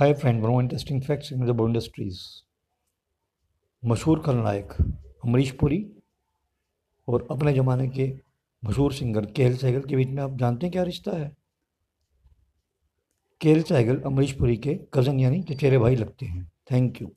हाय friend बनो interesting facts in the industries मशहूर खलनायक अमरीश पुरी और अपने ज़माने के मशहूर सिंगर केएल सहगल के बीच में आप जानते हैं क्या रिश्ता है? केएल सहगल अमरीश पुरी के कज़न यानी चचेरे भाई लगते हैं। Thank you